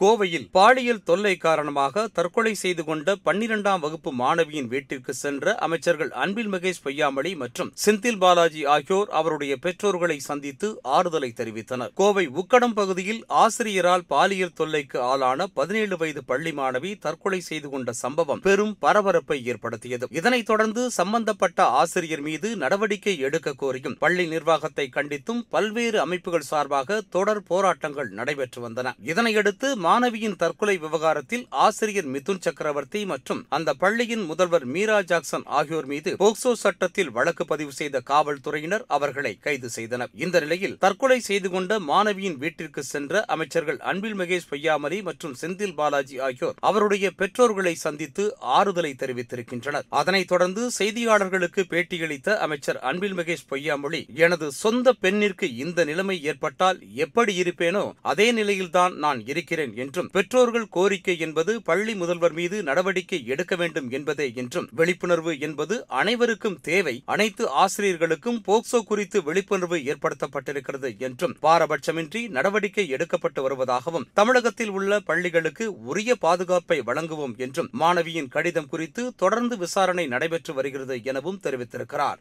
கோவையில் பாலியல் தொல்லை காரணமாக தற்கொலை செய்து கொண்ட பன்னிரண்டாம் வகுப்பு மாணவியின் வீட்டிற்கு சென்ற அமைச்சர்கள் அன்பில் மகேஷ் பொய்யாமொழி மற்றும் செந்தில் பாலாஜி ஆகியோர் அவருடைய பெற்றோர்களை சந்தித்து ஆறுதலை தெரிவித்தனர். கோவை உக்கடம் பகுதியில் ஆசிரியரால் பாலியல் தொல்லைக்கு ஆளான பதினேழு வயது பள்ளி மாணவி தற்கொலை செய்து கொண்ட சம்பவம் பெரும் பரபரப்பை ஏற்படுத்தியது. இதனைத் தொடர்ந்து சம்பந்தப்பட்ட ஆசிரியர் மீது நடவடிக்கை எடுக்க கோரியும் பள்ளி நிர்வாகத்தை கண்டித்தும் பல்வேறு அமைப்புகள் சார்பாக தொடர் போராட்டங்கள் நடைபெற்று வந்தன. இதனையடுத்து மாணவியின் தற்கொலை விவகாரத்தில் ஆசிரியர் மிதுன் சக்கரவர்த்தி மற்றும் அந்த பள்ளியின் முதல்வர் மீரா ஜாக்சன் ஆகியோர் மீது போக்சோ சட்டத்தில் வழக்கு பதிவு செய்த காவல்துறையினர் அவர்களை கைது செய்தனர். இந்த நிலையில் தற்கொலை செய்து கொண்ட மாணவியின் வீட்டிற்கு சென்ற அமைச்சர்கள் அன்பில் மகேஷ் பொய்யாமலி மற்றும் செந்தில் பாலாஜி ஆகியோர் அவருடைய பெற்றோர்களை சந்தித்து ஆறுதலை தெரிவித்திருக்கின்றனர். அதனைத் தொடர்ந்து செய்தியாளர்களுக்கு பேட்டியளித்த அமைச்சர் அன்பில் மகேஷ் பொய்யாமொழி எனது சொந்த பெண்ணிற்கு இந்த நிலைமை ஏற்பட்டால் எப்படி இருப்பேனோ அதே நிலையில்தான் நான் இருக்கிறேன் என்றும் பெற்றோர்கள் கோரிக்கை என்பது பள்ளி முதல்வர் மீது நடவடிக்கை எடுக்க வேண்டும் என்பதே என்றும் விழிப்புணர்வு என்பது அனைவருக்கும் தேவை. அனைத்து ஆசிரியர்களுக்கும் போக்சோ குறித்து விழிப்புணர்வு ஏற்படுத்தப்பட்டிருக்கிறது என்றும் பாரபட்சமின்றி நடவடிக்கை எடுக்கப்பட்டு வருவதாகவும் தமிழகத்தில் உள்ள பள்ளிகளுக்கு உரிய பாதுகாப்பை வழங்குவோம் என்றும் மாணவியின் கடிதம் குறித்து தொடர்ந்து விசாரணை நடைபெற்று வருகிறது எனவும் தெரிவித்திருக்கிறார்.